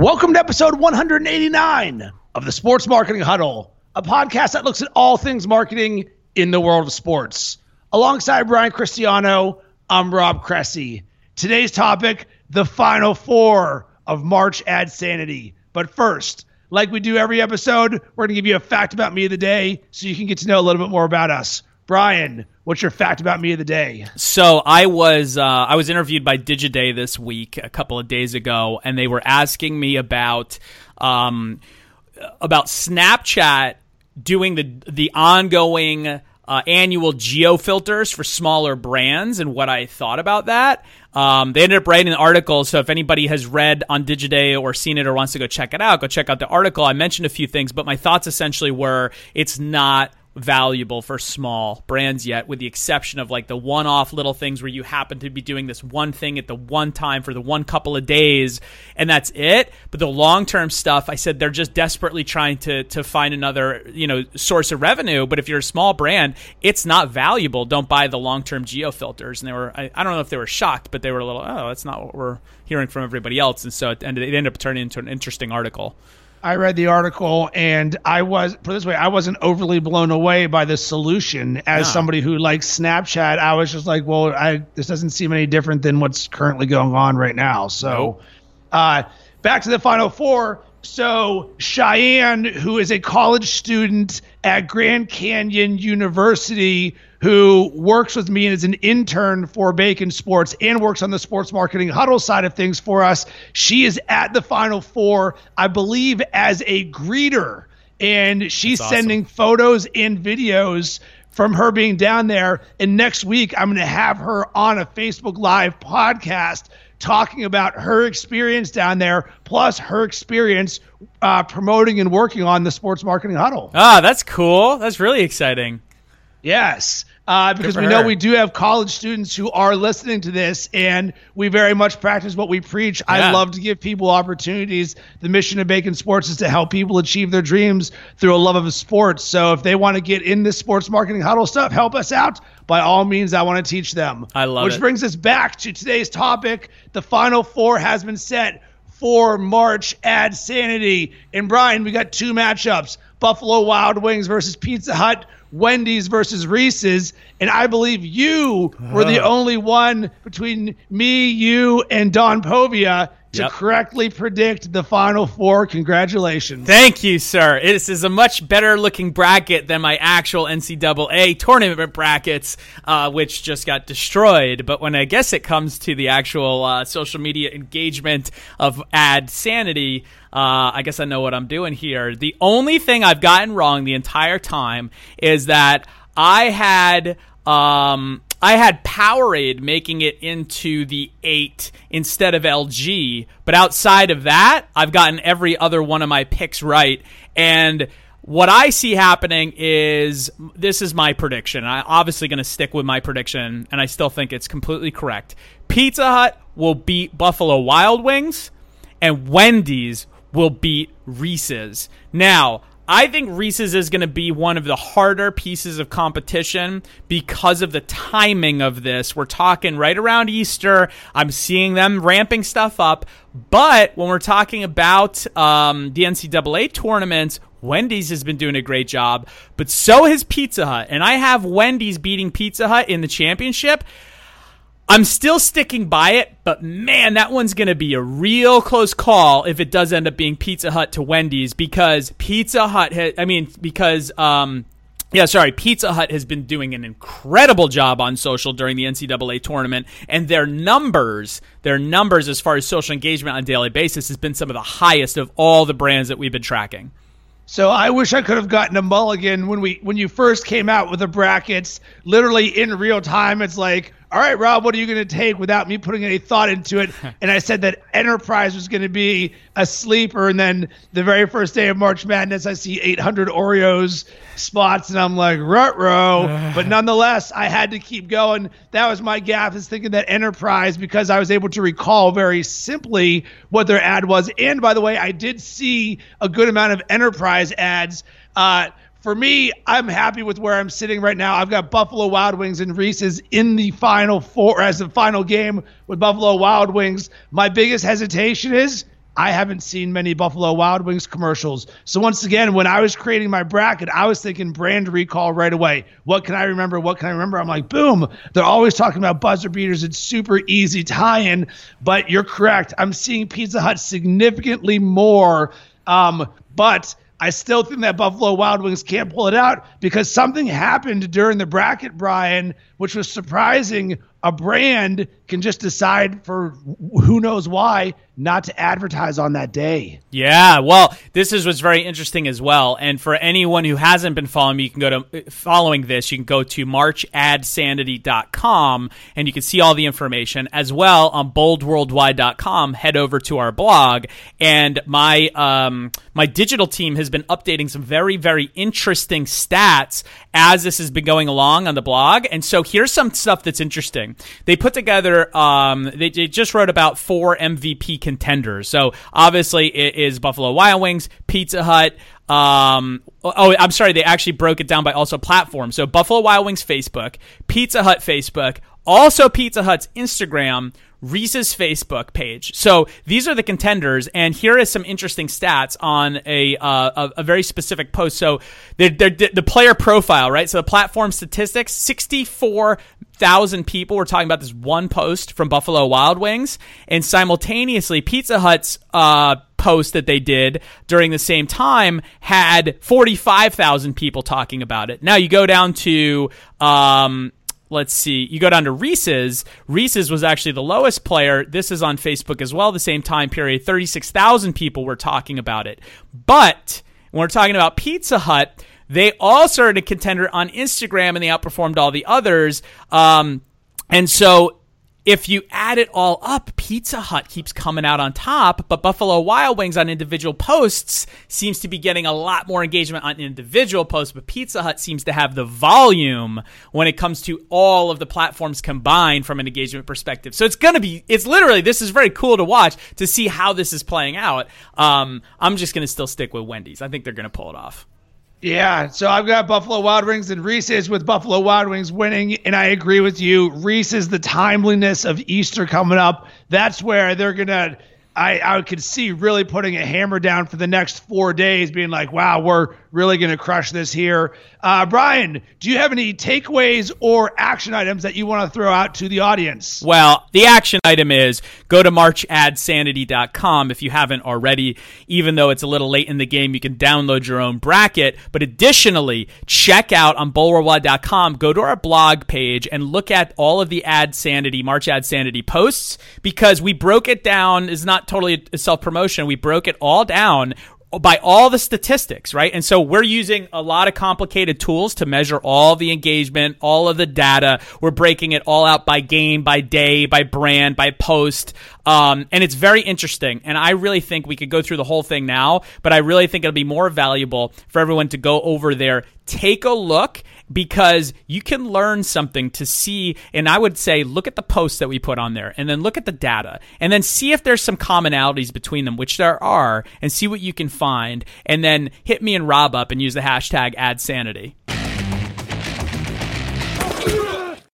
Welcome to episode 189 of the Sports Marketing Huddle, a podcast that looks at all things marketing in the world of sports. Alongside Brian Cristiano, I'm Rob Cressy. Today's topic the final four of March Ad Sanity. But first, like we do every episode, we're going to give you a fact about me of the day so you can get to know a little bit more about us. Brian, what's your fact about me of the day? So I was uh, I was interviewed by Digiday this week a couple of days ago, and they were asking me about um, about Snapchat doing the the ongoing uh, annual geo filters for smaller brands and what I thought about that. Um, they ended up writing an article, so if anybody has read on Digiday or seen it or wants to go check it out, go check out the article. I mentioned a few things, but my thoughts essentially were it's not valuable for small brands yet, with the exception of like the one off little things where you happen to be doing this one thing at the one time for the one couple of days and that's it. But the long term stuff, I said they're just desperately trying to to find another, you know, source of revenue. But if you're a small brand, it's not valuable. Don't buy the long term geo filters. And they were I, I, don't know if they were shocked, but they were a little, oh, that's not what we're hearing from everybody else. And so it ended, it ended up turning into an interesting article. I read the article and I was put this way, I wasn't overly blown away by the solution. As no. somebody who likes Snapchat, I was just like, well, I this doesn't seem any different than what's currently going on right now. So, nope. uh, back to the final four. So Cheyenne, who is a college student at Grand Canyon University, who works with me and is an intern for Bacon Sports and works on the sports marketing huddle side of things for us. She is at the Final Four, I believe, as a greeter, and she's sending photos and videos from her being down there. And next week, I'm going to have her on a Facebook Live podcast talking about her experience down there, plus her experience uh, promoting and working on the sports marketing huddle. Ah, that's cool. That's really exciting. Yes uh, because we know we do have college students who are listening to this, and we very much practice what we preach. Yeah. I love to give people opportunities. The mission of Bacon Sports is to help people achieve their dreams through a love of sports. So if they want to get in this sports marketing huddle stuff, help us out. By all means, I want to teach them. I love Which it. brings us back to today's topic. The final four has been set for March Ad Sanity. And Brian, we got two matchups Buffalo Wild Wings versus Pizza Hut. Wendy's versus Reese's, and I believe you were the uh-huh. only one between me, you, and Don Povia to yep. correctly predict the final four. Congratulations. Thank you, sir. This is a much better looking bracket than my actual NCAA tournament brackets, uh, which just got destroyed. But when I guess it comes to the actual uh, social media engagement of ad sanity, uh, I guess I know what I'm doing here. The only thing I've gotten wrong the entire time is that I had. Um, I had Powerade making it into the eight instead of LG, but outside of that, I've gotten every other one of my picks right. And what I see happening is this is my prediction. I'm obviously going to stick with my prediction, and I still think it's completely correct. Pizza Hut will beat Buffalo Wild Wings, and Wendy's will beat Reese's. Now, I think Reese's is going to be one of the harder pieces of competition because of the timing of this. We're talking right around Easter. I'm seeing them ramping stuff up. But when we're talking about um, the NCAA tournaments, Wendy's has been doing a great job, but so has Pizza Hut. And I have Wendy's beating Pizza Hut in the championship. I'm still sticking by it, but man, that one's going to be a real close call if it does end up being Pizza Hut to Wendy's because Pizza Hut, ha- I mean, because, um, yeah, sorry. Pizza Hut has been doing an incredible job on social during the NCAA tournament, and their numbers, their numbers as far as social engagement on a daily basis, has been some of the highest of all the brands that we've been tracking. So I wish I could have gotten a mulligan when we when you first came out with the brackets, literally in real time. It's like all right, Rob, what are you going to take without me putting any thought into it? And I said that Enterprise was going to be a sleeper. And then the very first day of March Madness, I see 800 Oreos spots, and I'm like, rut row. but nonetheless, I had to keep going. That was my gaff, is thinking that Enterprise, because I was able to recall very simply what their ad was. And by the way, I did see a good amount of Enterprise ads. Uh, for me, I'm happy with where I'm sitting right now. I've got Buffalo Wild Wings and Reese's in the final four as the final game with Buffalo Wild Wings. My biggest hesitation is I haven't seen many Buffalo Wild Wings commercials. So once again, when I was creating my bracket, I was thinking brand recall right away. What can I remember? What can I remember? I'm like, boom. They're always talking about buzzer beaters. It's super easy tie-in. But you're correct. I'm seeing Pizza Hut significantly more. Um, but I still think that Buffalo Wild Wings can't pull it out because something happened during the bracket, Brian, which was surprising. A brand can just decide for who knows why not to advertise on that day. Yeah, well, this is what's very interesting as well. And for anyone who hasn't been following me, you can go to following this, you can go to marchadsanity.com and you can see all the information as well on boldworldwide.com. Head over to our blog and my um, my digital team has been updating some very very interesting stats as this has been going along on the blog. And so here's some stuff that's interesting. They put together um, they, they just wrote about four MVP contenders. So obviously it is Buffalo Wild Wings, Pizza Hut. Um, oh, I'm sorry. They actually broke it down by also platform. So Buffalo Wild Wings Facebook, Pizza Hut Facebook, also Pizza Hut's Instagram, Reese's Facebook page. So these are the contenders, and here is some interesting stats on a uh, a, a, very specific post. So they're, they're, the player profile, right? So the platform statistics: sixty four thousand people were talking about this one post from Buffalo Wild Wings, and simultaneously Pizza Hut's uh, post that they did during the same time had forty five thousand people talking about it. Now you go down to um, let's see, you go down to Reese's. Reese's was actually the lowest player. This is on Facebook as well, the same time period. 36,000 people were talking about it. But when we're talking about Pizza Hut, they also are a contender on Instagram and they outperformed all the others. Um, and so if you add it all up, Pizza Hut keeps coming out on top, but Buffalo Wild Wings on individual posts seems to be getting a lot more engagement on individual posts, but Pizza Hut seems to have the volume when it comes to all of the platforms combined from an engagement perspective. So it's going to be, it's literally, this is very cool to watch to see how this is playing out. Um, I'm just going to still stick with Wendy's. I think they're going to pull it off. Yeah, so I've got Buffalo Wild Wings and Reese's with Buffalo Wild Wings winning, and I agree with you. Reese's the timeliness of Easter coming up. That's where they're gonna I, I could see really putting a hammer down for the next four days, being like, wow, we're really going to crush this here. Uh, Brian, do you have any takeaways or action items that you want to throw out to the audience? Well, the action item is go to marchadsanity.com if you haven't already. Even though it's a little late in the game, you can download your own bracket. But additionally, check out on boldworldwide.com, go to our blog page and look at all of the Ad Sanity, March Ad Sanity posts because we broke it down. Is not totally self promotion. We broke it all down by all the statistics, right? And so we're using a lot of complicated tools to measure all the engagement, all of the data. We're breaking it all out by game, by day, by brand, by post. Um, and it's very interesting. And I really think we could go through the whole thing now, but I really think it'll be more valuable for everyone to go over there, take a look, because you can learn something to see. And I would say, look at the posts that we put on there and then look at the data and then see if there's some commonalities between them, which there are, and see what you can find. And then hit me and Rob up and use the hashtag AdSanity.